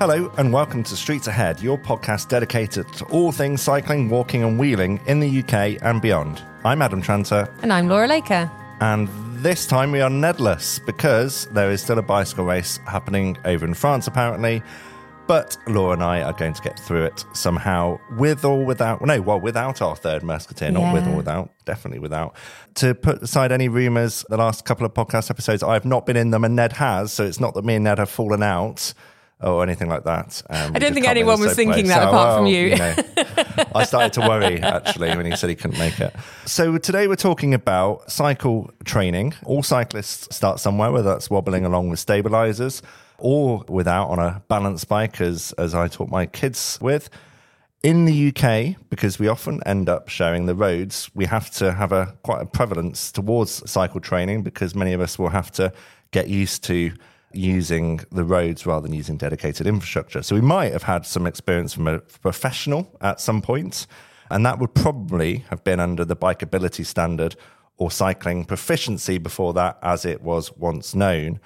Hello, and welcome to Streets Ahead, your podcast dedicated to all things cycling, walking, and wheeling in the UK and beyond. I'm Adam Tranter, And I'm Laura Laker. and this time we are Nedless because there is still a bicycle race happening over in France, apparently. But Laura and I are going to get through it somehow, with or without. No, well, without our third musketeer, not with or without, definitely without. To put aside any rumours, the last couple of podcast episodes, I've not been in them, and Ned has. So it's not that me and Ned have fallen out or anything like that. Um, we don't think can't be in anyone was thinking place. that So, apart from well, you. know, I started to worry actually when he said he couldn't make it. So today we're talking about cycle training. All cyclists start somewhere, whether that's wobbling along with stabilizers or without on a balance bike, as as I taught my kids with. In the UK, because we often end up sharing the roads, we have to have a quite a prevalence towards cycle training because many of us will have to get used to using the roads rather than using dedicated infrastructure. So we might have had some experience from a professional at some point, and that would probably have been under the bikeability standard or cycling proficiency before that, as it was once known.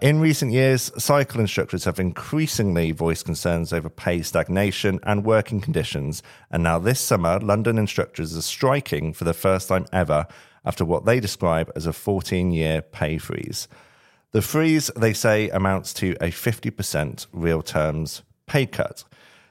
In recent years, cycle instructors have increasingly voiced concerns over pay stagnation and working conditions. And now, this summer, London instructors are striking for the first time ever after what they describe as a 14 year pay freeze. The freeze, they say, amounts to a 50% real terms pay cut.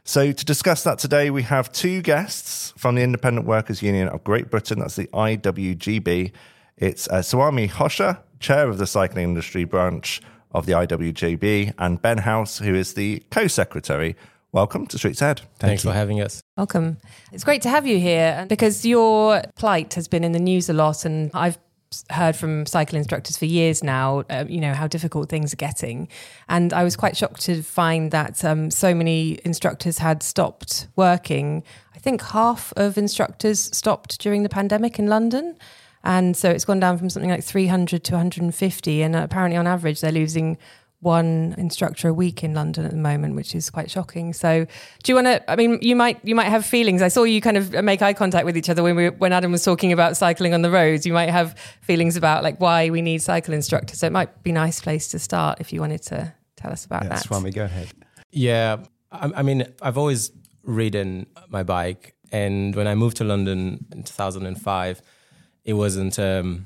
So, to discuss that today, we have two guests from the Independent Workers Union of Great Britain. That's the IWGB. It's uh, Suami Rocha, chair of the cycling industry branch of the IWGB, and Ben House, who is the co secretary. Welcome to Streets Ahead. Thanks for having us. Welcome. It's great to have you here because your plight has been in the news a lot, and I've heard from cycle instructors for years now, uh, you know, how difficult things are getting. And I was quite shocked to find that um, so many instructors had stopped working. I think half of instructors stopped during the pandemic in London. And so it's gone down from something like 300 to 150. And apparently, on average, they're losing one instructor a week in London at the moment, which is quite shocking. So, do you want to? I mean, you might you might have feelings. I saw you kind of make eye contact with each other when we when Adam was talking about cycling on the roads. You might have feelings about like why we need cycle instructors. So it might be a nice place to start if you wanted to tell us about Yeah, that. Suami, go ahead. Yeah, I, I mean, I've always ridden my bike, and when I moved to London in 2005, it wasn't um,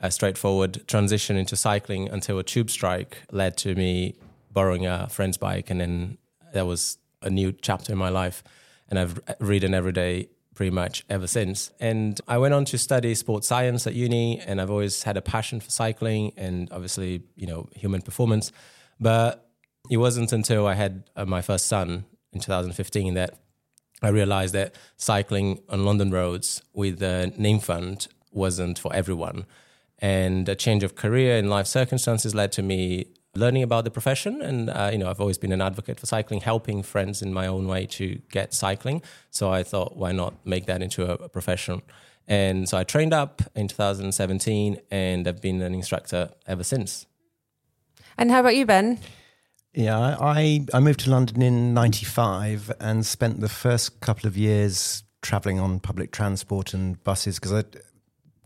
a straightforward transition into cycling until a tube strike led to me borrowing a friend's bike, and then that was a new chapter in my life, and I've ridden every day pretty much ever since. And I went on to study sports science at uni, and I've always had a passion for cycling and obviously, you know, human performance. But it wasn't until I had uh, my first son in 2015 that I realized that cycling on London roads with the name fund wasn't for everyone. And a change of career and life circumstances led to me learning about the profession. And, uh, you know, I've always been an advocate for cycling, helping friends in my own way to get cycling. So I thought, why not make that into a, a profession? And so I trained up in 2017 and I've been an instructor ever since. And how about you, Ben? Yeah, I, I moved to London in 95 and spent the first couple of years traveling on public transport and buses because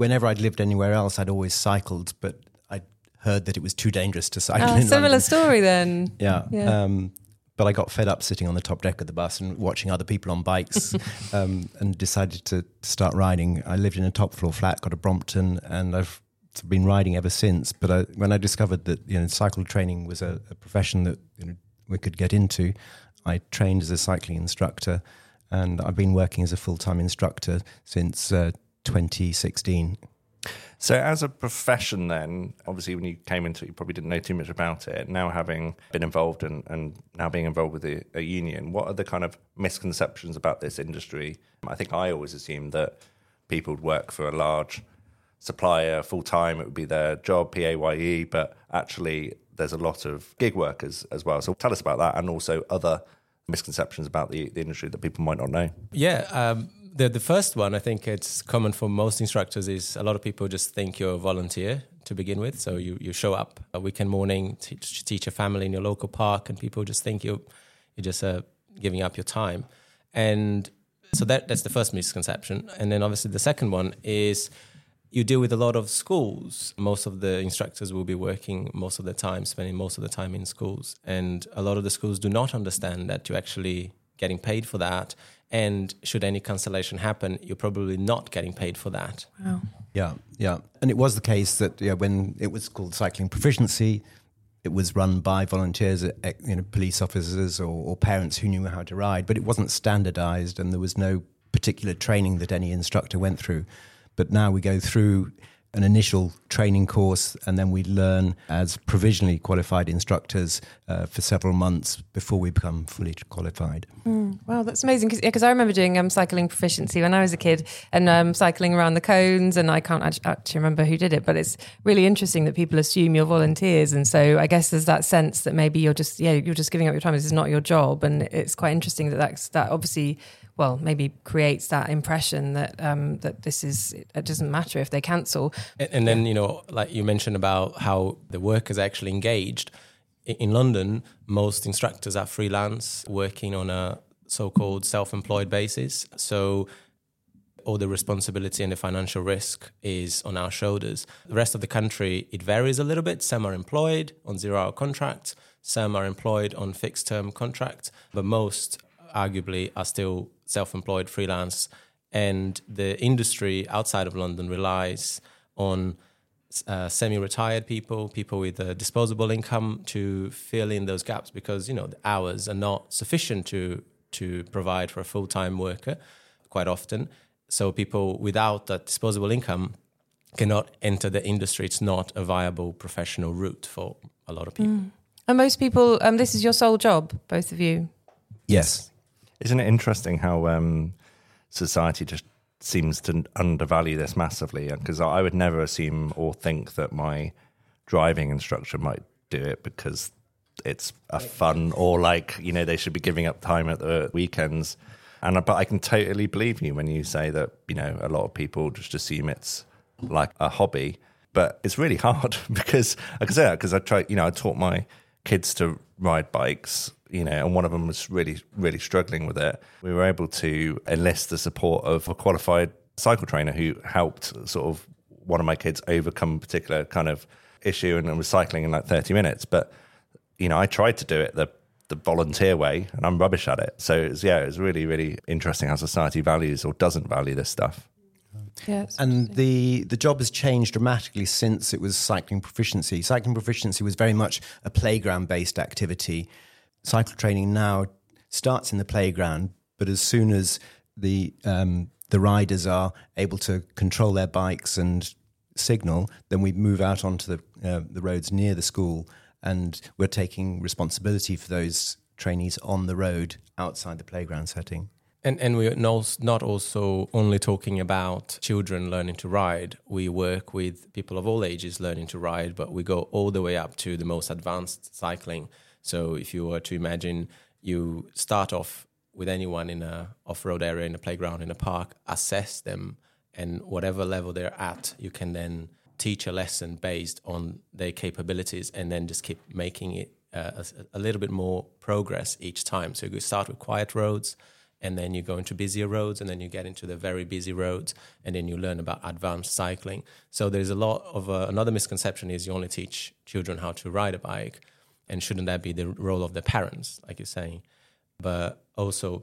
whenever I'd lived anywhere else, I'd always cycled, but I heard that it was too dangerous to cycle. Oh, similar London. story then. Yeah. Yeah. Um, but I got fed up sitting on the top deck of the bus and watching other people on bikes um, and decided to start riding. I lived in a top floor flat, got a Brompton, and I've been riding ever since. But I, when I discovered that you know cycle training was a, a profession that you know, we could get into, I trained as a cycling instructor, and I've been working as a full time instructor since uh, 2016. So, as a profession, then, obviously, when you came into it, you probably didn't know too much about it. Now, having been involved and, and now being involved with a, a union, what are the kind of misconceptions about this industry? I think I always assumed that people would work for a large supplier full time, it would be their job, PAYE, but actually, there's a lot of gig workers as well. So, tell us about that and also other misconceptions about the, the industry that people might not know. Yeah. Um, the, the first one, I think it's common for most instructors, is a lot of people just think you're a volunteer to begin with. So you, you show up a weekend morning, teach, teach a family in your local park, and people just think you're, you're just uh, giving up your time. And so that, that's the first misconception. And then obviously the second one is you deal with a lot of schools. Most of the instructors will be working most of the time, spending most of the time in schools. And a lot of the schools do not understand that you're actually getting paid for that. And should any cancellation happen, you're probably not getting paid for that. Wow. Yeah, yeah. And it was the case that yeah, when it was called cycling proficiency, it was run by volunteers, uh, you know, police officers or, or parents who knew how to ride, but it wasn't standardized and there was no particular training that any instructor went through. But now we go through an initial training course and then we learn as provisionally qualified instructors uh, for several months before we become fully qualified. Mm, wow, that's amazing. Because I remember doing um, cycling proficiency when I was a kid and um, cycling around the cones, and I can't actually, actually remember who did it, but it's really interesting that people assume you're volunteers, and so I guess there's that sense that maybe you're just yeah you're just giving up your time. This is not your job, and it's quite interesting that that's that obviously well, maybe creates that impression that um, that this is it doesn't matter if they cancel. And, and then you know, like you mentioned about how the workers are actually engaged. In London, most instructors are freelance, working on a so-called self-employed basis. So all the responsibility and the financial risk is on our shoulders. The rest of the country, it varies a little bit. Some are employed on zero-hour contracts. Some are employed on fixed-term contracts, but most arguably are still self-employed freelance and the industry outside of london relies on uh, semi-retired people people with a disposable income to fill in those gaps because you know the hours are not sufficient to to provide for a full-time worker quite often. So people without that disposable income cannot enter the industry. It's not a viable professional route for a lot of people. Mm. and most people um, this is your sole job both of you? Yes isn't it interesting how um, society just seems to undervalue this massively? Because I would never assume or think that my driving instructor might do it because it's a fun or like you know they should be giving up time at the weekends. And but I can totally believe you when you say that you know a lot of people just assume it's like a hobby, but it's really hard because I can say that because I try you know I taught my kids to ride bikes you know, and one of them was really, really struggling with it. We were able to enlist the support of a qualified cycle trainer who helped sort of one of my kids overcome a particular kind of issue and was cycling in like 30 minutes. But, you know, I tried to do it the the volunteer way and I'm rubbish at it. So it's yeah, it's really, really interesting how society values or doesn't value this stuff. Yeah, and the the job has changed dramatically since it was cycling proficiency. Cycling proficiency was very much a playground based activity cycle training now starts in the playground, but as soon as the um, the riders are able to control their bikes and signal, then we move out onto the uh, the roads near the school, and we're taking responsibility for those trainees on the road outside the playground setting. And and we're not also only talking about children learning to ride. We work with people of all ages learning to ride, but we go all the way up to the most advanced cycling. So if you were to imagine you start off with anyone in a off-road area in a playground in a park, assess them and whatever level they're at, you can then teach a lesson based on their capabilities and then just keep making it uh, a, a little bit more progress each time. So you start with quiet roads and then you go into busier roads and then you get into the very busy roads and then you learn about advanced cycling so there's a lot of uh, another misconception is you only teach children how to ride a bike and shouldn't that be the role of the parents like you're saying? But also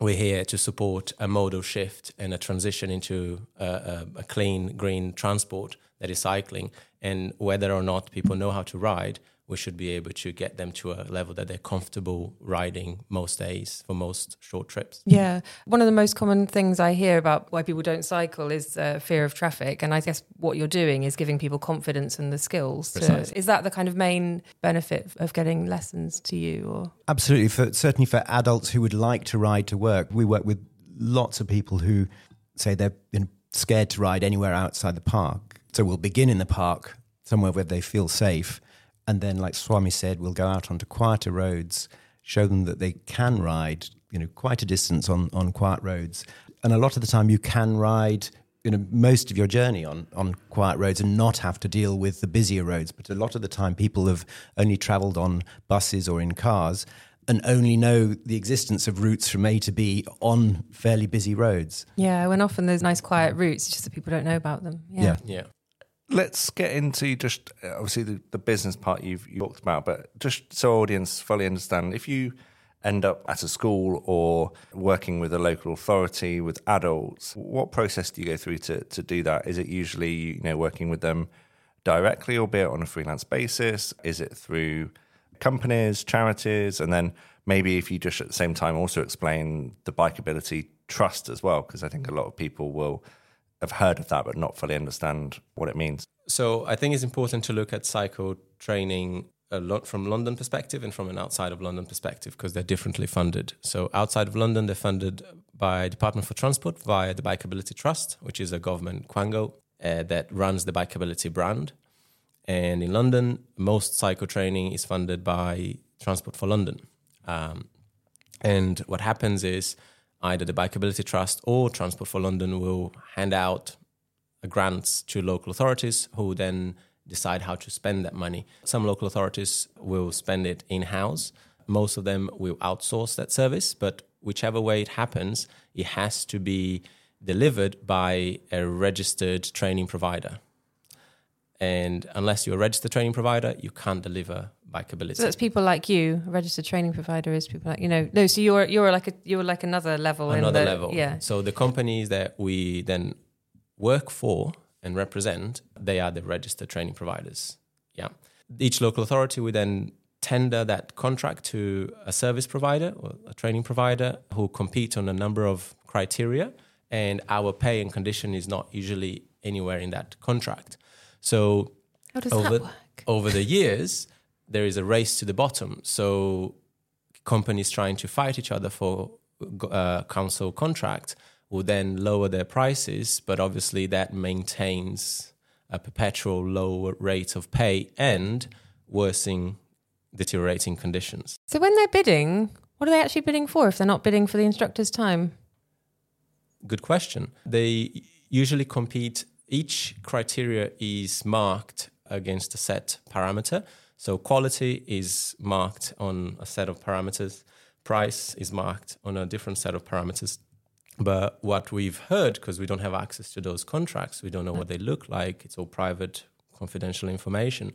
we're here to support a modal shift and a transition into a, a, a clean green transport that is cycling. And whether or not people know how to ride we should be able to get them to a level that they're comfortable riding most days for most short trips. Yeah. One of the most common things I hear about why people don't cycle is uh, fear of traffic. And I guess what you're doing is giving people confidence and the skills. To, is that the kind of main benefit of getting lessons to you? Or Absolutely. For, certainly for adults who would like to ride to work, we work with lots of people who say they're you know, scared to ride anywhere outside the park. So we'll begin in the park, somewhere where they feel safe and then, like Suami said, we'll go out onto quieter roads, show them that they can ride, you know, quite a distance on, on quiet roads. And a lot of the time, you can ride, you know, most of your journey on, on quiet roads and not have to deal with the busier roads. But a lot of the time, people have only traveled on buses or in cars and only know the existence of routes from A to B on fairly busy roads. Yeah, when often there's nice quiet routes, it's just that people don't know about them. Yeah. Yeah. Yeah. Let's get into just uh, obviously the, the business part you've you talked about, but just so audience fully understand, if you end up at a school or working with a local authority with adults, what process do you go through to, to do that? Is it usually you know working with them directly, albeit on a freelance basis? Is it through companies, charities, and then maybe if you just at the same time also explain the bikeability trust as well, because I think a lot of people will have heard of that but not fully understand what it means. So I think it's important to look at cycle training a lot from London perspective and from an outside of London perspective because they're differently funded. So outside of London, they're funded by Department for Transport via the Bikeability Trust, which is a government quango uh, that runs the Bikeability brand. And in London, most cycle training is funded by Transport for London. Um, and what happens is either the Bikeability Trust or Transport for London will hand out grants to local authorities who then decide how to spend that money. Some local authorities will spend it in house. Most of them will outsource that service, but whichever way it happens, it has to be delivered by a registered training provider. And unless you're a registered training provider, you can't deliver bikeability. So that's people like you. A registered training provider is people like you know. No, so you're you're like a you're like another level. another the, level. Yeah. So the companies that we then work for and represent, they are the registered training providers. Yeah. Each local authority would then tender that contract to a service provider or a training provider who compete on a number of criteria, and our pay and condition is not usually anywhere in that contract. So How does over that work? over the years, there is a race to the bottom. So companies trying to fight each other for uh, council contract will then lower their prices, but obviously that maintains a perpetual low rate of pay and worsening deteriorating conditions. So when they're bidding, what are they actually bidding for? If they're not bidding for the instructor's time, Good question. They usually compete, each criteria is marked against a set parameter. So quality is marked on a set of parameters, price is marked on a different set of parameters. But what we've heard, because we don't have access to those contracts, we don't know what they look like, it's all private, confidential information.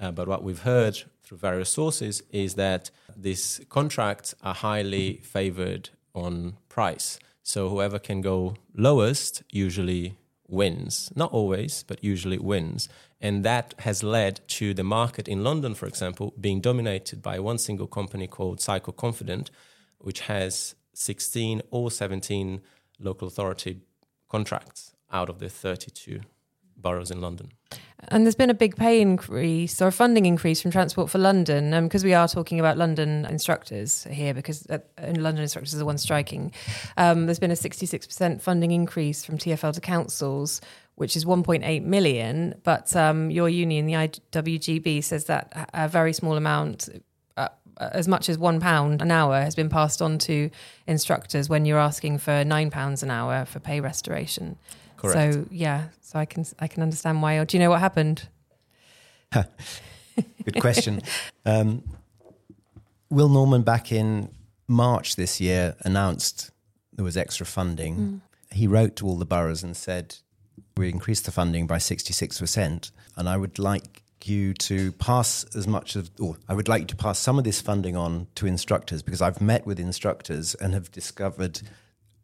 Uh, but what we've heard through various sources is that these contracts are highly favored on price. So whoever can go lowest usually wins. Not always, but usually wins. And that has led to the market in London, for example, being dominated by one single company called Cycle Confident, which has 16 or 17 local authority contracts out of the 32 boroughs in London. And there's been a big pay increase or a funding increase from Transport for London because we are talking about London instructors here because uh, London instructors are the ones striking. Um, there's been a 66% funding increase from TFL to councils, which is 1.8 million. But um, your union, the IWGB, says that a very small amount, uh, as much as one pound an hour, has been passed on to instructors when you're asking for nine pounds an hour for pay restoration. Correct. So yeah, so I can I can understand why. Or do you know what happened? Good question. um, Will Norman back in March this year announced there was extra funding. Mm. He wrote to all the boroughs and said, "We increased the funding by sixty six percent, and I would like." you to pass as much of, or I would like you to pass some of this funding on to instructors because I've met with instructors and have discovered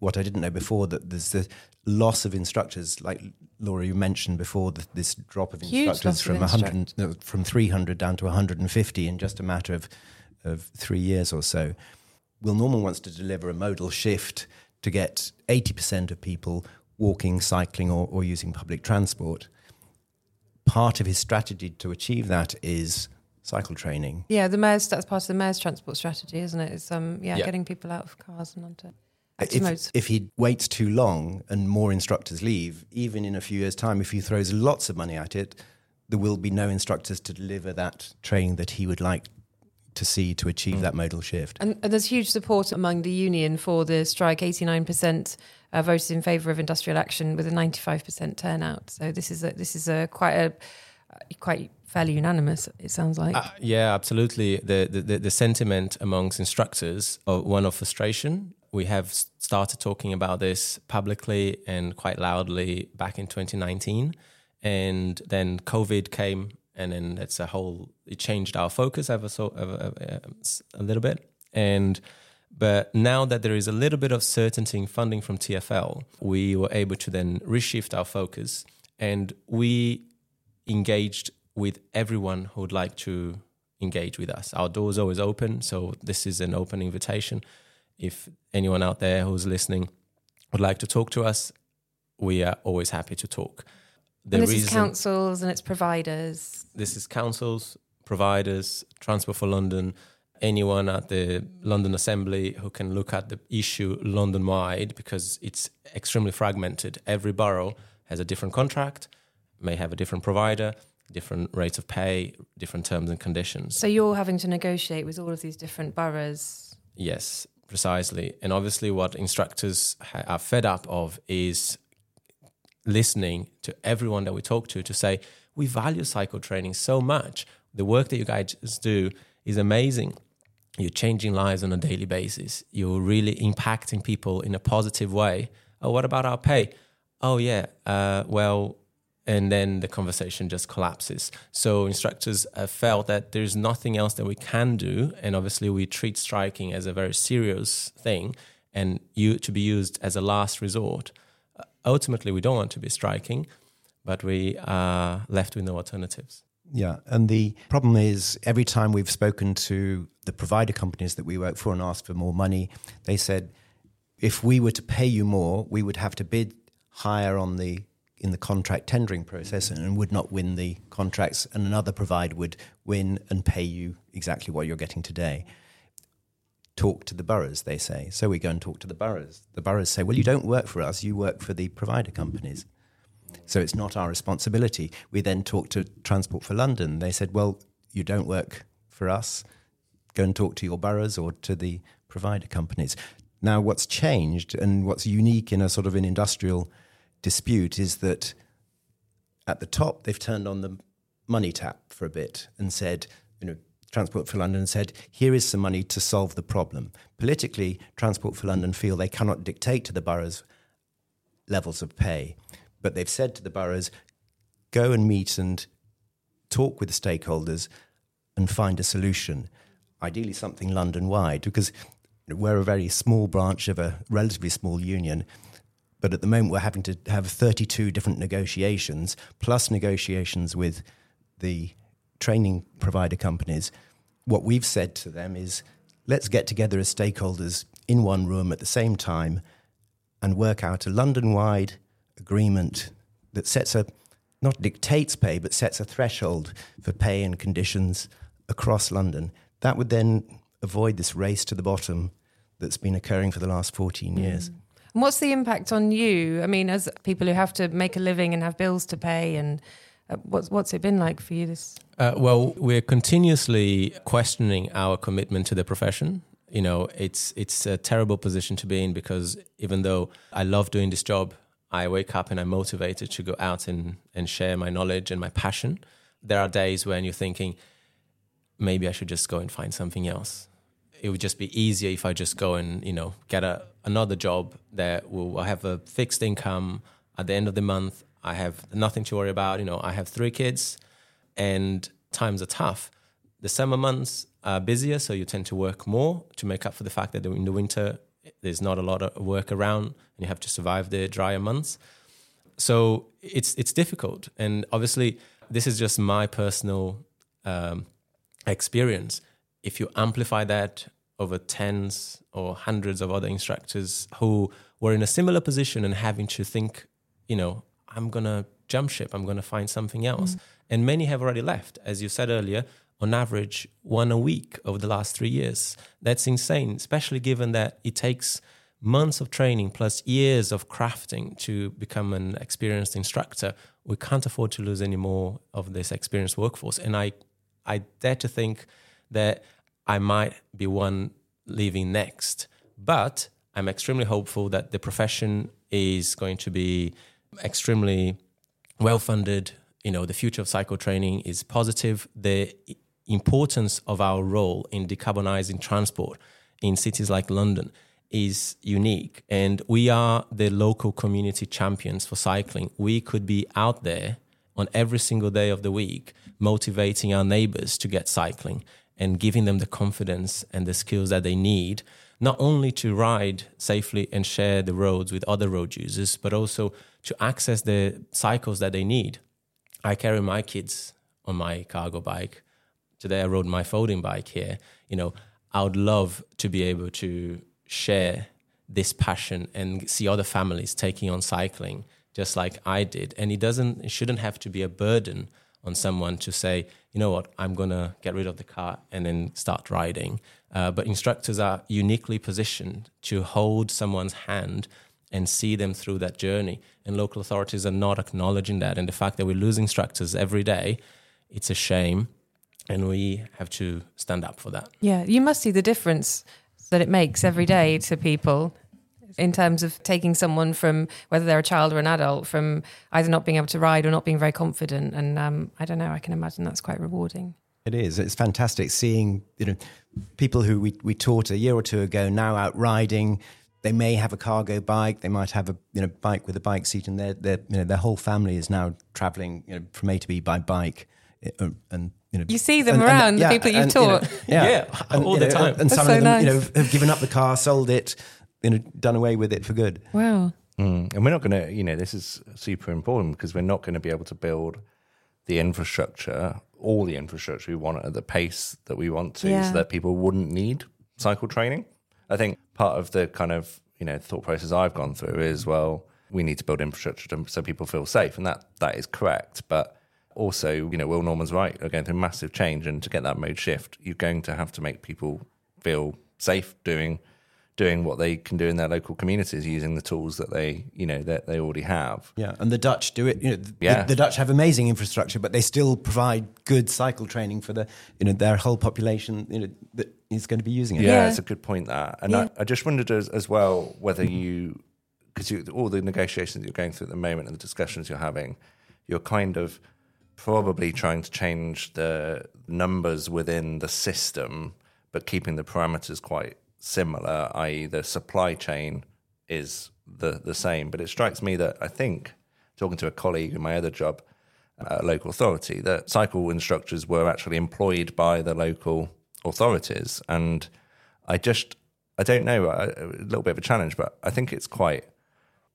what I didn't know before that there's the loss of instructors, like Laura, you mentioned before, the, this drop of Huge instructors from of 100, no, from 300 down to 150 in just a matter of, of three years or so. Will Norman wants to deliver a modal shift to get 80% of people walking, cycling, or, or using public transport. Part of his strategy to achieve that is cycle training. Yeah, the mayor's that's part of the mayor's transport strategy, isn't it? It's um yeah, Yeah. getting people out of cars and onto if, modes. if he waits too long and more instructors leave, even in a few years' time, if he throws lots of money at it, there will be no instructors to deliver that training that he would like to see to achieve that modal shift. And, and there's huge support among the union for the strike. 89% uh, voted in favour of industrial action with a 95% turnout. So this is a, this is a quite a uh, quite fairly unanimous. It sounds like. Uh, yeah, absolutely. The, the the the sentiment amongst instructors of one of frustration. We have started talking about this publicly and quite loudly back in 2019, and then COVID came, and then it's a whole. It changed our focus ever so ever, ever, a little bit, and but now that there is a little bit of certainty in funding from TFL, we were able to then reshift our focus, and we engaged with everyone who would like to engage with us. Our door's always open, so this is an open invitation. If anyone out there who's listening would like to talk to us, we are always happy to talk. The and this is councils and it's providers. this is councils, providers, Transport for London, anyone at the London Assembly who can look at the issue London wide because it's extremely fragmented. Every borough has a different contract, may have a different provider, different rates of pay, different terms and conditions. So you're having to negotiate with all of these different boroughs. Yes, precisely. And obviously, what instructors ha- are fed up of is listening to everyone that we talk to to say, we value cycle training so much. The work that you guys do is amazing. You're changing lives on a daily basis. You're really impacting people in a positive way. Oh, what about our pay? Oh, yeah. Uh, well, and then the conversation just collapses. So instructors have felt that there's nothing else that we can do, and obviously we treat striking as a very serious thing, and you to be used as a last resort. Uh, ultimately, we don't want to be striking, but we are left with no alternatives. Yeah, and the problem is every time we've spoken to the provider companies that we work for and asked for more money, they said if we were to pay you more, we would have to bid higher on the in the contract tendering process and would not win the contracts, and another provider would win and pay you exactly what you're getting today. Talk to the boroughs, they say. So we go and talk to the boroughs. The boroughs say, well, you don't work for us, you work for the provider companies. So it's not our responsibility. We then talked to Transport for London. They said, well, you don't work for us. Go and talk to your boroughs or to the provider companies. Now, what's changed and what's unique in a sort of an industrial dispute is that at the top, they've turned on the money tap for a bit and said, you know, Transport for London said, here is some money to solve the problem. Politically, Transport for London feel they cannot dictate to the boroughs levels of pay. But they've said to the boroughs, go and meet and talk with the stakeholders and find a solution, ideally something London wide, because we're a very small branch of a relatively small union. But at the moment, we're having to have 32 different negotiations, plus negotiations with the training provider companies. What we've said to them is let's get together as stakeholders in one room at the same time and work out a London wide agreement that sets a, not dictates pay, but sets a threshold for pay and conditions across London. That would then avoid this race to the bottom that's been occurring for the last 14 years. And what's the impact on you? I mean, as people who have to make a living and have bills to pay, and uh, what's what's it been like for you? This Uh, well, we're continuously questioning our commitment to the profession. You know, it's it's a terrible position to be in because even though I love doing this job, I wake up and I'm motivated to go out and, and share my knowledge and my passion. There are days when you're thinking, maybe I should just go and find something else. It would just be easier if I just go and you know get a another job that will I have a fixed income at the end of the month. I have nothing to worry about. You know, I have three kids, and times are tough. The summer months are busier, so you tend to work more to make up for the fact that in the winter there's not a lot of work around, and you have to survive the drier months. So it's it's difficult, and obviously this is just my personal um, experience. If you amplify that over tens or hundreds of other instructors who were in a similar position and having to think, you know, I'm gonna jump ship, I'm gonna find something else, mm. and many have already left, as you said earlier. On average, one a week over the last three years. That's insane, especially given that it takes months of training plus years of crafting to become an experienced instructor. We can't afford to lose any more of this experienced workforce. And I, I dare to think that I might be one leaving next. But I'm extremely hopeful that the profession is going to be extremely well funded. You know, the future of cycle training is positive. The importance of our role in decarbonizing transport in cities like London is unique. And we are the local community champions for cycling. We could be out there on every single day of the week, motivating our neighbors to get cycling and giving them the confidence and the skills that they need, not only to ride safely and share the roads with other road users, but also to access the cycles that they need. I carry my kids on my cargo bike. Today I rode my folding bike here. You know, I would love to be able to share this passion and see other families taking on cycling just like I did. And it doesn't it shouldn't have to be a burden on someone to say, you know what, I'm gonna get rid of the car and then start riding. Uh, but instructors are uniquely positioned to hold someone's hand and see them through that journey. And local authorities are not acknowledging that. And the fact that we lose instructors every day, it's a shame. And we have to stand up for that. Yeah, you must see the difference that it makes every day to people in terms of taking someone from whether they're a child or an adult from either not being able to ride or not being very confident. And um, I don't know, I can imagine that's quite rewarding. It is. It's fantastic seeing you know people who we, we taught a year or two ago now out riding. They may have a cargo bike. They might have a you know bike with a bike seat, and their their you know their whole family is now traveling you know from A to B by bike. Uh, And you know You see them around, the people you've and, you know, taught. yeah, Yeah, all you the time. And That's some so of them you know have given up the car, sold it, you know, done away with it for good. Wow. Mm. And we're not going to, you know, this is super important because we're not going to be able to build the infrastructure, all the infrastructure we want at the pace that we want to, Yeah. so that people wouldn't need cycle training. I think part of the kind of, you know, thought process I've gone through is, well, we need to build infrastructure to, so people feel safe. And that that is correct. But also, you know, Will Norman's right, we're going through massive change. And to get that mode shift, you're going to have to make people feel safe doing doing what they can do in their local communities using the tools that they you know that they already have Yeah, and the Dutch do it. You know, the, Yeah. the Dutch have amazing infrastructure, but they still provide good cycle training for the you know their whole population. You know that is going to be using it. yeah, Yeah. it's a good point that and Yeah. I, I just wondered as, as well whether you because all the negotiations you're going through at the moment and the discussions you're having you're kind of probably trying to change the numbers within the system but keeping the parameters quite similar i.e the supply chain is the the same. But it strikes me that i think talking to a colleague in my other job uh, at a local authority that cycle instructors were actually employed by the local authorities. And i just i don't know a little bit of a challenge but i think it's quite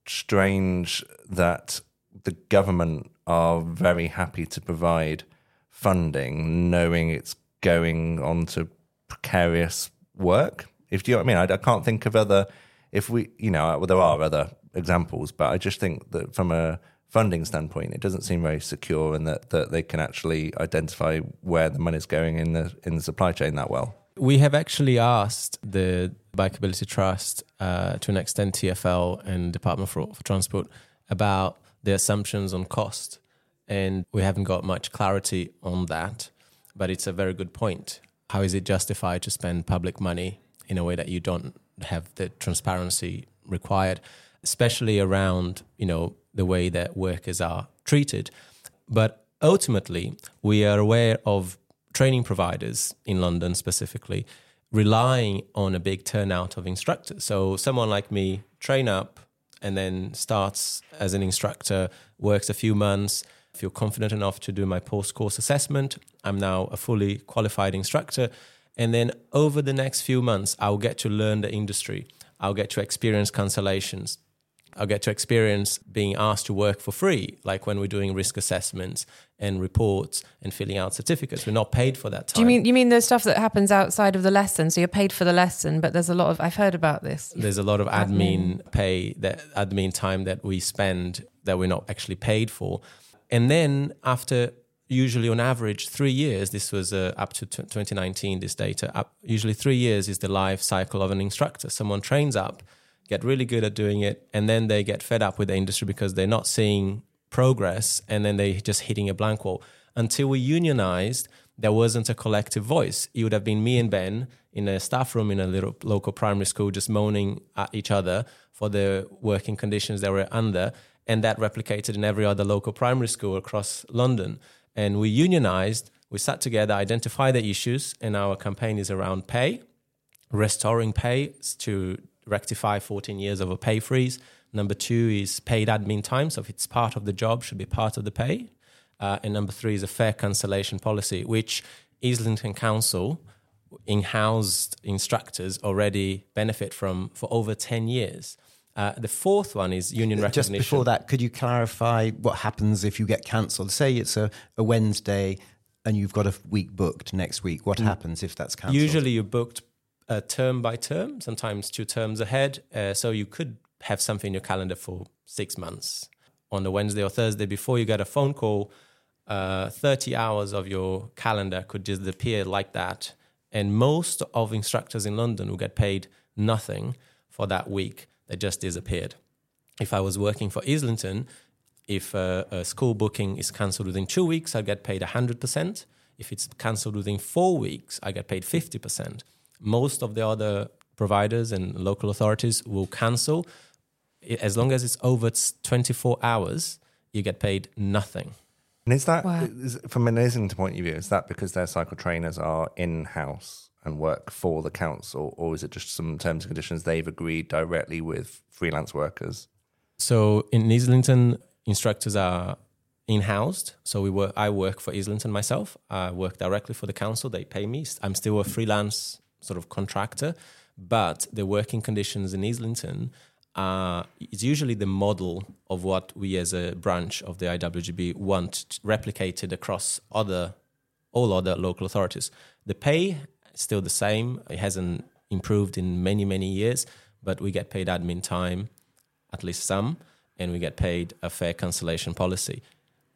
strange that the government are very happy to provide funding knowing it's going on to precarious work if you know what i mean I, I can't think of other if we you know well, there are other examples but i just think that from a funding standpoint, it doesn't seem very secure, and that, that they can actually identify where the money's going in the in the supply chain that well. We have actually asked the Bikeability Trust, uh, to an extent TFL and Department for, for Transport, about the assumptions on cost. And we haven't got much clarity on that, but it's a very good point. How is it justified to spend public money in a way that you don't have the transparency required, especially around, you know, the way that workers are treated? But ultimately, we are aware of training providers in London specifically relying on a big turnout of instructors. So someone like me train up and then starts as an instructor, works a few months, feel confident enough to do my post course assessment. I'm now a fully qualified instructor. And then over the next few months, I'll get to learn the industry. I'll get to experience cancellations. I'll get to experience being asked to work for free, like when we're doing risk assessments and reports and filling out certificates. We're not paid for that time. Do you mean you mean the stuff that happens outside of the lesson? So you're paid for the lesson, but there's a lot of I've heard about this. There's a lot of admin pay that admin time that we spend that we're not actually paid for. And then after usually on average three years, this was uh, up to t- 2019, this data, up, usually three years is the life cycle of an instructor. Someone trains up, get really good at doing it, and then they get fed up with the industry because they're not seeing progress and then they're just hitting a blank wall. Until we unionized, there wasn't a collective voice. It would have been me and Ben in a staff room in a little local primary school just moaning at each other for the working conditions they were under and that replicated in every other local primary school across London. And we unionized, we sat together, identified the issues, and our campaign is around pay, restoring pay to rectify 14 years of a pay freeze. Number two is paid admin time, so if it's part of the job, should be part of the pay. Uh, and number three is a fair cancellation policy, which Islington Council in-housed instructors already benefit from for over 10 years. Uh, the fourth one is union recognition. Just before that, could you clarify what happens if you get cancelled? Say it's a, a Wednesday and you've got a week booked next week. What happens if that's cancelled? Usually you're booked uh, term by term, sometimes two terms ahead. Uh, so you could have something in your calendar for six months. On the Wednesday or Thursday before you get a phone call, uh, 30 hours of your calendar could just appear like that. And most of instructors in London will get paid nothing for that week that just disappeared. If I was working for Islington, if a, a school booking is cancelled within two weeks, I get paid 100%. If it's cancelled within four weeks, I get paid 50%. Most of the other providers and local authorities will cancel. As long as it's over 24 hours, you get paid nothing. And is that, Wow. is, from an Islington point of view, is that because their cycle trainers are in house and work for the council, or is it just some terms and conditions they've agreed directly with freelance workers? So in Islington, instructors are in-housed. So we work. I work for Islington myself. I work directly for the council. They pay me. I'm still a freelance sort of contractor, but the working conditions in Islington are it's usually the model of what we as a branch of the IWGB want replicated across other all other local authorities. The pay still the same. It hasn't improved in many many years, but we get paid admin time at least some, and we get paid a fair cancellation policy,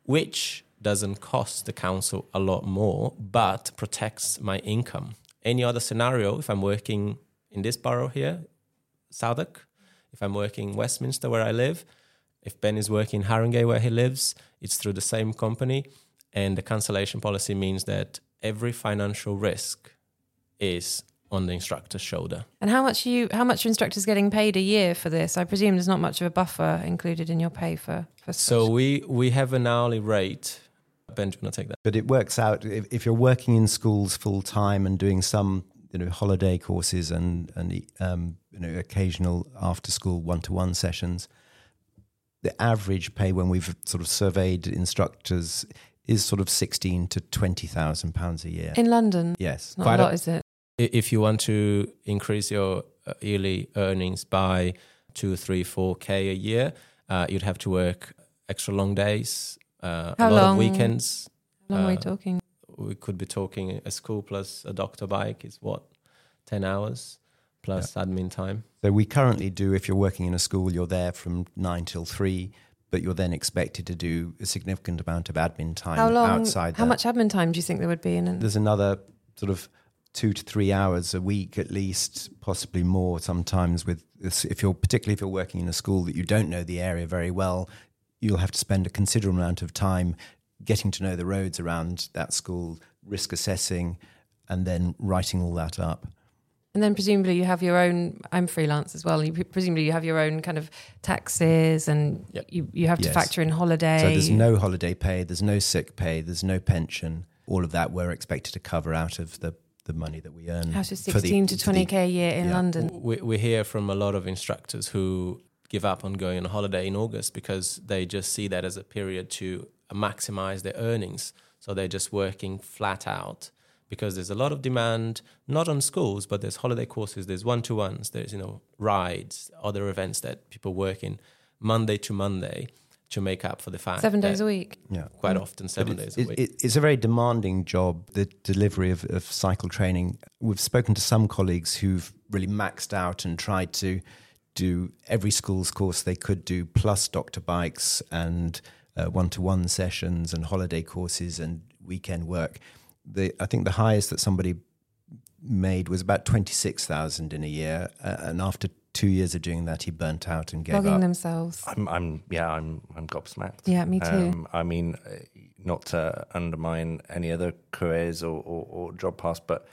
which doesn't cost the council a lot more, but protects my income. Any other scenario, if I'm working in this borough here, Southwark, if I'm working Westminster where I live, if Ben is working Haringey where he lives, it's through the same company. And the cancellation policy means that every financial risk is on the instructor's shoulder. And how much are you how much are instructors getting paid a year for this? I presume there's not much of a buffer included in your pay for for So such- we we have an hourly rate. Ben, do you want to take that? But it works out if, if you're working in schools full time and doing some, you know, holiday courses and and um, you know occasional after school one to one sessions. The average pay when we've sort of surveyed instructors is sort of sixteen to twenty thousand pounds a year. in London. yes, Not Quite a a- lot, is it? I- If you want to increase your uh, yearly earnings by two, three, four k a year, uh, you'd have to work extra long days, uh, a lot long? of weekends. How long are we uh, talking? We could be talking a school plus a doctor bike is what, ten hours plus admin time. So we currently do. If you're working in a school, you're there from nine till three. but you're then expected to do a significant amount of admin time How long? outside. how that. much admin time do you think there would be in? An, There's another sort of two to three hours a week at least, possibly more sometimes. With this- if you're particularly if you're working in a school that you don't know the area very well, you'll have to spend a considerable amount of time getting to know the roads around that school, risk assessing, and then writing all that up. and then presumably you have your own. I'm freelance as well. You presumably you have your own kind of taxes, and Yep. you you have to Yes. factor in holiday. So there's no holiday pay, there's no sick pay, there's no pension. All of that we're expected to cover out of the, the money that we earn. How to for the- 16 to 20k a year in yeah. London. We, we hear from a lot of instructors who give up on going on a holiday in August because they just see that as a period to maximize their earnings. So they're just working flat out because there's a lot of demand, not on schools, but there's holiday courses, there's one to ones, there's, you know, rides, other events that people work in Monday to Monday to make up for the fact Seven days that a week. Yeah. Quite often, seven But days it- a week. it- it's a very demanding job, the delivery of, of cycle training. We've spoken to some colleagues who've really maxed out and tried to do every school's course they could do, plus doctor bikes and one to one sessions and holiday courses and weekend work. The, I think the highest that somebody made was about 26,000 in a year. Uh, and after two years of doing that, he burnt out and gave Flogging up. themselves. I'm, I'm, yeah, I'm, I'm gobsmacked. Yeah, me too. Um, I mean, uh, not to undermine any other careers or, or, or job paths, but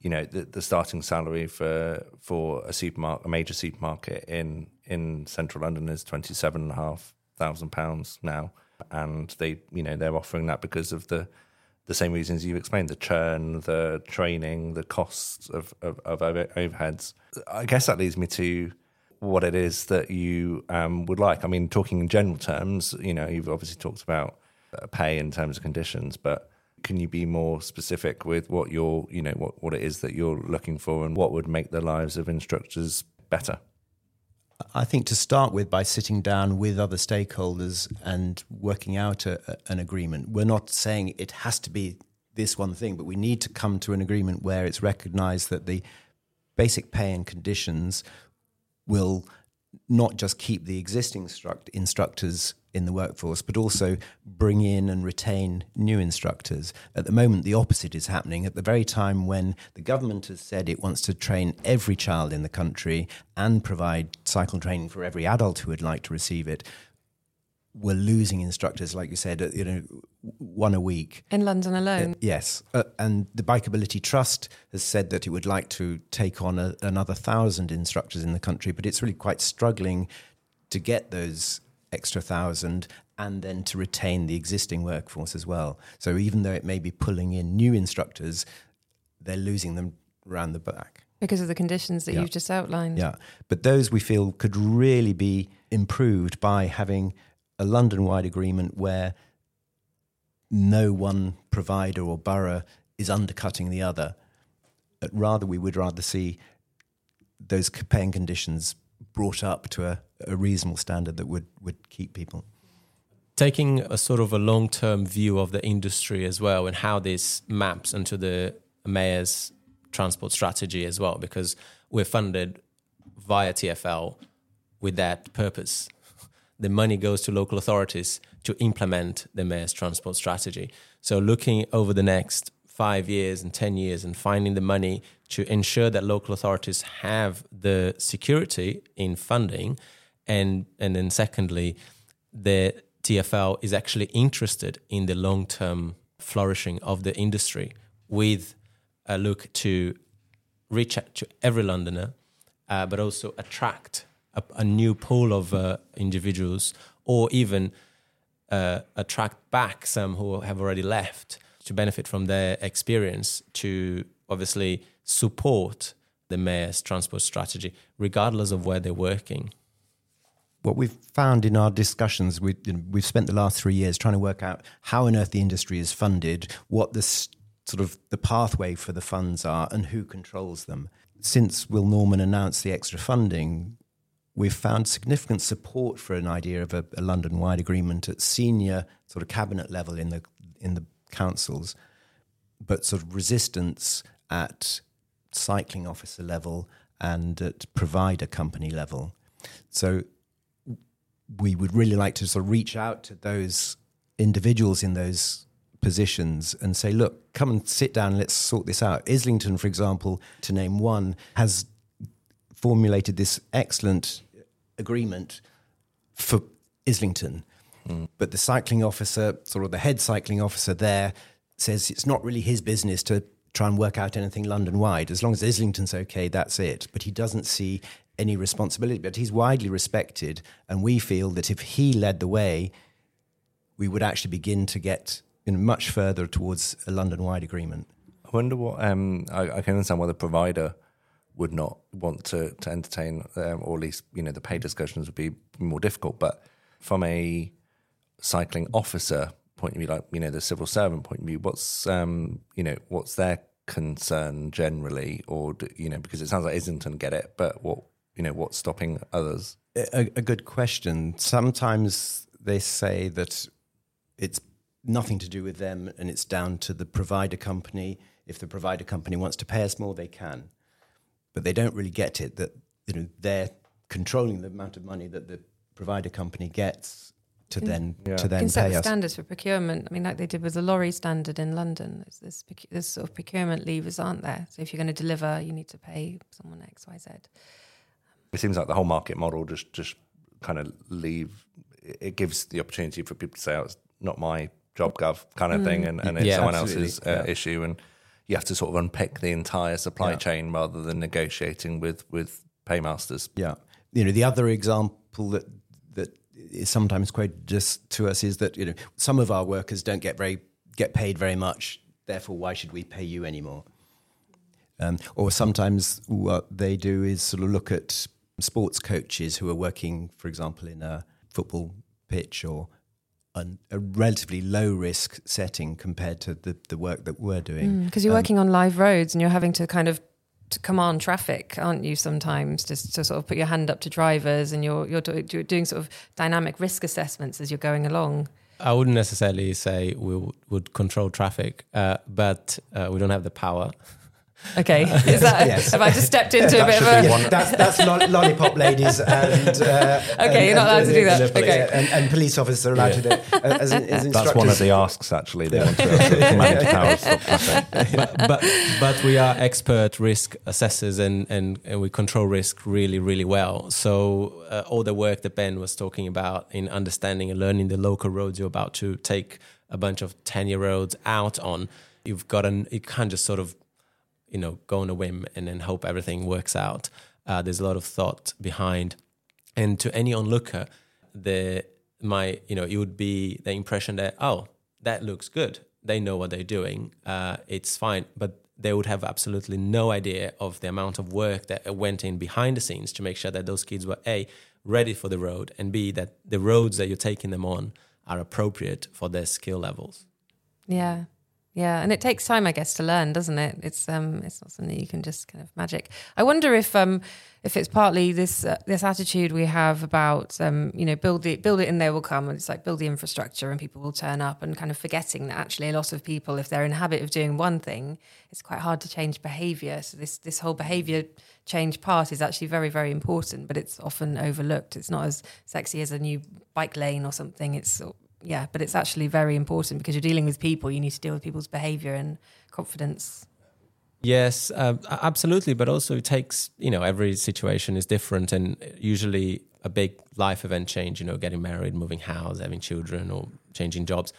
you know, the, the starting salary for for a supermarket, a major supermarket in in central London is twenty seven and a half thousand pounds now, and they, you know, they're offering that because of the the same reasons you've explained the churn, the training, the costs of, of, of over- overheads. I guess that leads me to what it is that you um, would like. I mean, talking in general terms, you know, you've obviously talked about uh, pay in terms of conditions, but can you be more specific with what you're, you know, what, what it is that you're looking for and what would make the lives of instructors better? I think to start with, by sitting down with other stakeholders and working out a, a- an agreement, we're not saying it has to be this one thing, but we need to come to an agreement where it's recognized that the basic pay and conditions will not just keep the existing instruct- instructors in the workforce, but also bring in and retain new instructors. At the moment, the opposite is happening. At the very time when the government has said it wants to train every child in the country and provide cycle training for every adult who would like to receive it, we're losing instructors, like you said, you know, one a week. In London alone. Uh, yes, uh, and the Bikeability Trust has said that it would like to take on a, another thousand instructors in the country, but it's really quite struggling to get those extra thousand and then to retain the existing workforce as well. So even though it may be pulling in new instructors, they're losing them round the back. because of the conditions that Yeah. you've just outlined. Yeah, but those we feel could really be improved by having a London-wide agreement where no one provider or borough is undercutting the other. But rather, we would rather see those paying conditions brought up to a, a reasonable standard that would, would keep people. taking a sort of a long term view of the industry as well and how this maps into the mayor's transport strategy as well, because we're funded via TFL with that purpose. The money goes to local authorities to implement the mayor's transport strategy. So, looking over the next five years and 10 years and finding the money to ensure that local authorities have the security in funding. And, and then, secondly, the TFL is actually interested in the long term flourishing of the industry with a look to reach out to every Londoner, uh, but also attract a, a new pool of uh, individuals or even uh, attract back some who have already left to benefit from their experience to obviously support the mayor's transport strategy, regardless of where they're working. what we've found in our discussions, we, we've spent the last three years trying to work out how on earth the industry is funded, what the sort of the pathway for the funds are, and who controls them. Since Will Norman announced the extra funding, we've found significant support for an idea of a, a London-wide agreement at senior sort of cabinet level in the in the councils, but sort of resistance at cycling officer level and at provider company level. So we would really like to sort of reach out to those individuals in those positions and say, look, come and sit down, let's sort this out. Islington, for example, to name one, has formulated this excellent agreement for Islington. Hmm. But the cycling officer, sort of the head cycling officer there, says it's not really his business to try and work out anything London wide. As long as Islington's okay, that's it. But he doesn't see any responsibility. But he's widely respected. And we feel that if he led the way, we would actually begin to get you know, much further towards a London wide agreement. I wonder what um, I, I can understand why the provider would not want to to entertain, um, or at least you know the pay discussions would be more difficult. But from a cycling officer point of view, like you know the civil servant point of view, what's um, you know what's their concern generally, or do, you know because it sounds like Islington get it, but what you know what's stopping others? A, a good question. Sometimes they say that it's nothing to do with them and it's down to the provider company. If the provider company wants to pay us more, they can. But they don't really get it that you know they're controlling the amount of money that the provider company gets to then Yeah. to You then can set pay the us. standards for procurement. I mean, like they did with the lorry standard in London. There's, there's, proc- there's sort of procurement levers, aren't there? So if you're going to deliver, you need to pay someone X, Y, Z. It seems like the whole market model just just kind of leave. It gives the opportunity for people to say, "Oh, it's not my job, gov," kind of thing, and, and it's Yeah, someone absolutely. else's uh, Yeah. issue, and you have to sort of unpick the entire supply Yeah. chain rather than negotiating with with paymasters. Yeah. You know, the other example that that is sometimes quoted just to us is that, you know, some of our workers don't get very get paid very much, therefore why should we pay you anymore? Um, or sometimes what they do is sort of look at sports coaches who are working, for example, in a football pitch or an, a relatively low risk setting compared to the, the work that we're doing. Because you're working on live roads and you're having to kind of to command traffic, aren't you? Sometimes just to sort of put your hand up to drivers, and you're you're, do, you're doing sort of dynamic risk assessments as you're going along. I wouldn't necessarily say we w- would control traffic, uh, but uh, we don't have the power. Okay, is that Yes. have I just stepped into a bit of a? one- that's that's lo- lollipop ladies and uh, Okay, you're not allowed to do that. Okay. and, and police officers are allowed to do it uh, as, as That's one of the asks. Actually, they want to be able manage power of stop traffic. but, but but we are expert risk assessors and, and, and we control risk really really well. So uh, all the work that Ben was talking about in understanding and learning the local roads you're about to take a bunch of ten year olds out on, you've got an you can't just sort of you know go on a whim and then hope everything works out. Uh, there's a lot of thought behind, and to any onlooker, the my you know it would be the impression that oh that looks good. They know what they're doing. Uh, it's fine. But they would have absolutely no idea of the amount of work that went in behind the scenes to make sure that those kids were a ready for the road and b that the roads that you're taking them on are appropriate for their skill levels. Yeah, yeah, and it takes time, I guess, to learn, doesn't it? It's um, it's not something you can just kind of magic. I wonder if um, if it's partly this uh, this attitude we have about um, you know, build it, build it, and they will come. And it's like build the infrastructure, and people will turn up, and kind of forgetting that actually a lot of people, if they're in the habit of doing one thing, it's quite hard to change behaviour. So this this whole behaviour change part is actually very very important, but it's often overlooked. It's not as sexy as a new bike lane or something. It's yeah, but it's actually very important because you're dealing with people. You need to deal with people's behavior and confidence. Yes, uh, absolutely. But also, it takes you know every situation is different, and usually a big life event change, you know, getting married, moving house, having children, or changing jobs,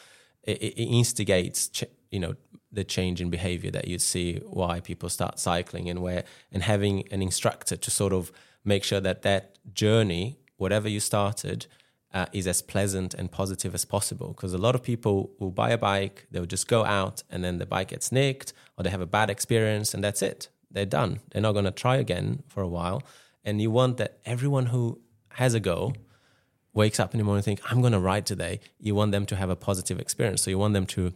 it, it instigates ch- you know the change in behavior that you see why people start cycling and where and having an instructor to sort of make sure that that journey, whatever you started. Uh, is as pleasant and positive as possible because a lot of people will buy a bike, they'll just go out and then the bike gets nicked or they have a bad experience and that's it. They're done. They're not going to try again for a while. And you want that everyone who has a go wakes up in the morning and think, I'm going to ride today. You want them to have a positive experience. So you want them to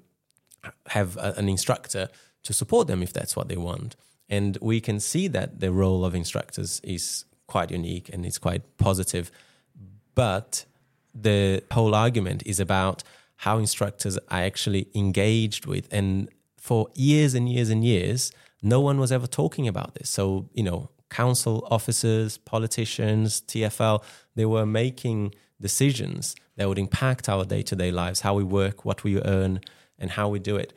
have a, an instructor to support them if that's what they want. And we can see that the role of instructors is quite unique and it's quite positive. But the whole argument is about how instructors are actually engaged with. And for years and years and years, no one was ever talking about this. So, you know, council officers, politicians, TFL, they were making decisions that would impact our day to day lives, how we work, what we earn, and how we do it.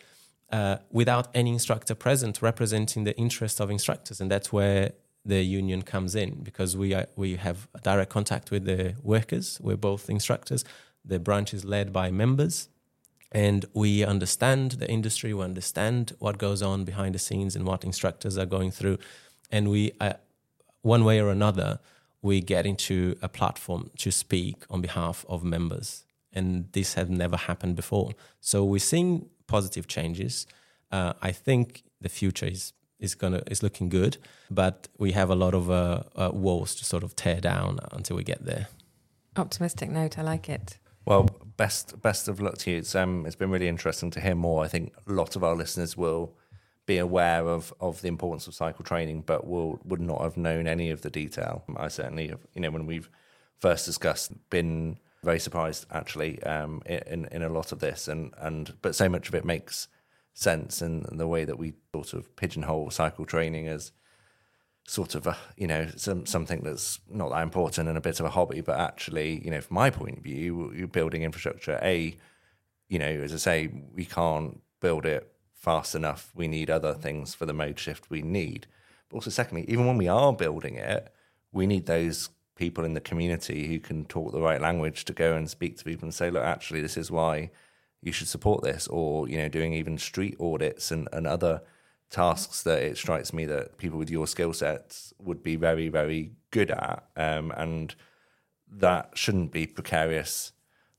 Uh, without any instructor present representing the interest of instructors. And that's where the union comes in because we, are, we have direct contact with the workers. We're both instructors. The branch is led by members. And we understand the industry, we understand what goes on behind the scenes and what instructors are going through. And we, uh, one way or another, we get into a platform to speak on behalf of members. And this had never happened before. So we're seeing positive changes. Uh, I think the future is is gonna is looking good, but we have a lot of uh, uh, walls to sort of tear down until we get there. Optimistic note. I like it. Well, best best of luck to you. It's um, it's been really interesting to hear more. I think a lot of our listeners will be aware of of the importance of cycle training, but will would not have known any of the detail. I certainly have. You know, when we've first discussed, been very surprised actually um, in in a lot of this, and and but so much of it makes sense, and, the way that we sort of pigeonhole cycle training as sort of a you know some something that's not that important and a bit of a hobby, but actually you know from my point of view, you're building infrastructure. A you know as I say, we can't build it fast enough. We need other things for the mode shift we need. But also, secondly, even when we are building it, we need those people in the community who can talk the right language to go and speak to people and say, look, actually, this is why you should support this, or you know, doing even street audits and, and other tasks that it strikes me that people with your skill sets would be very, very good at, um, and that shouldn't be precarious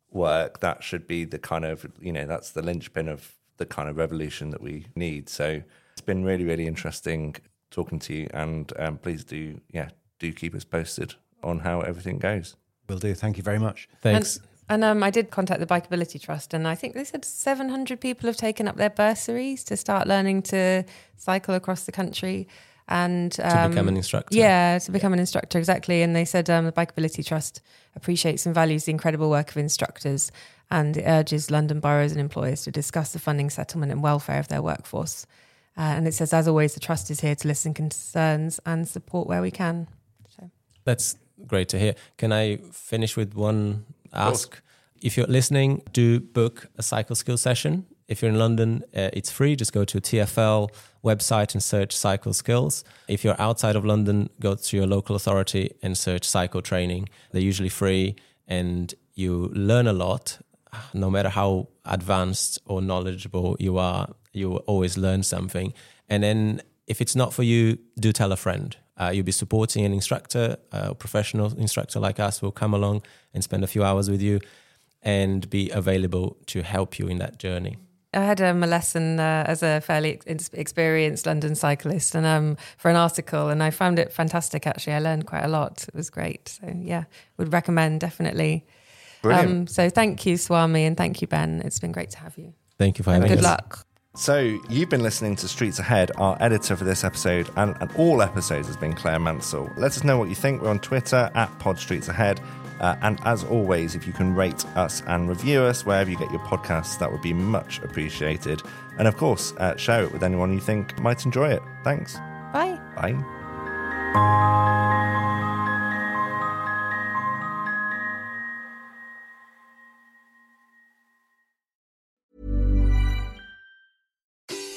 work. That should be the kind of you know that's the linchpin of the kind of revolution that we need. So it's been really, really interesting talking to you, and um, please do yeah do keep us posted on how everything goes. Will do. Thank you very much. Thanks. And, and um, I did contact the Bikeability Trust, and I think they said 700 people have taken up their bursaries to start learning to cycle across the country. And um, to become an instructor. Yeah, to become an instructor, exactly. And they said um, the Bikeability Trust appreciates and values the incredible work of instructors and it urges London boroughs and employers to discuss the funding settlement and welfare of their workforce. Uh, and it says, as always, the Trust is here to listen concerns and support where we can. So. That's great to hear. Can I finish with one ask? If you're listening, do book a cycle skill session. If you're in London, uh, it's free. Just go to TFL website and search cycle skills. If you're outside of London, go to your local authority and search cycle training. They're usually free and you learn a lot. No matter how advanced or knowledgeable you are, you always learn something. And then if it's not for you, do tell a friend. Uh, you'll be supporting an instructor, a professional instructor like us will come along and spend a few hours with you and be available to help you in that journey. I had um, a lesson uh, as a fairly ex- experienced London cyclist, and um, for an article, and I found it fantastic. Actually, I learned quite a lot. It was great. So yeah, would recommend definitely. Um, so thank you, Suami, and thank you, Ben. It's been great to have you. Thank you for and having good us. luck. So, you've been listening to Streets Ahead. Our editor for this episode and, and all episodes has been Claire Mansell. Let us know what you think. We're on Twitter at Pod Streets Ahead. Uh, and as always, if you can rate us and review us wherever you get your podcasts, that would be much appreciated. And of course, uh, share it with anyone you think might enjoy it. Thanks. Bye. Bye.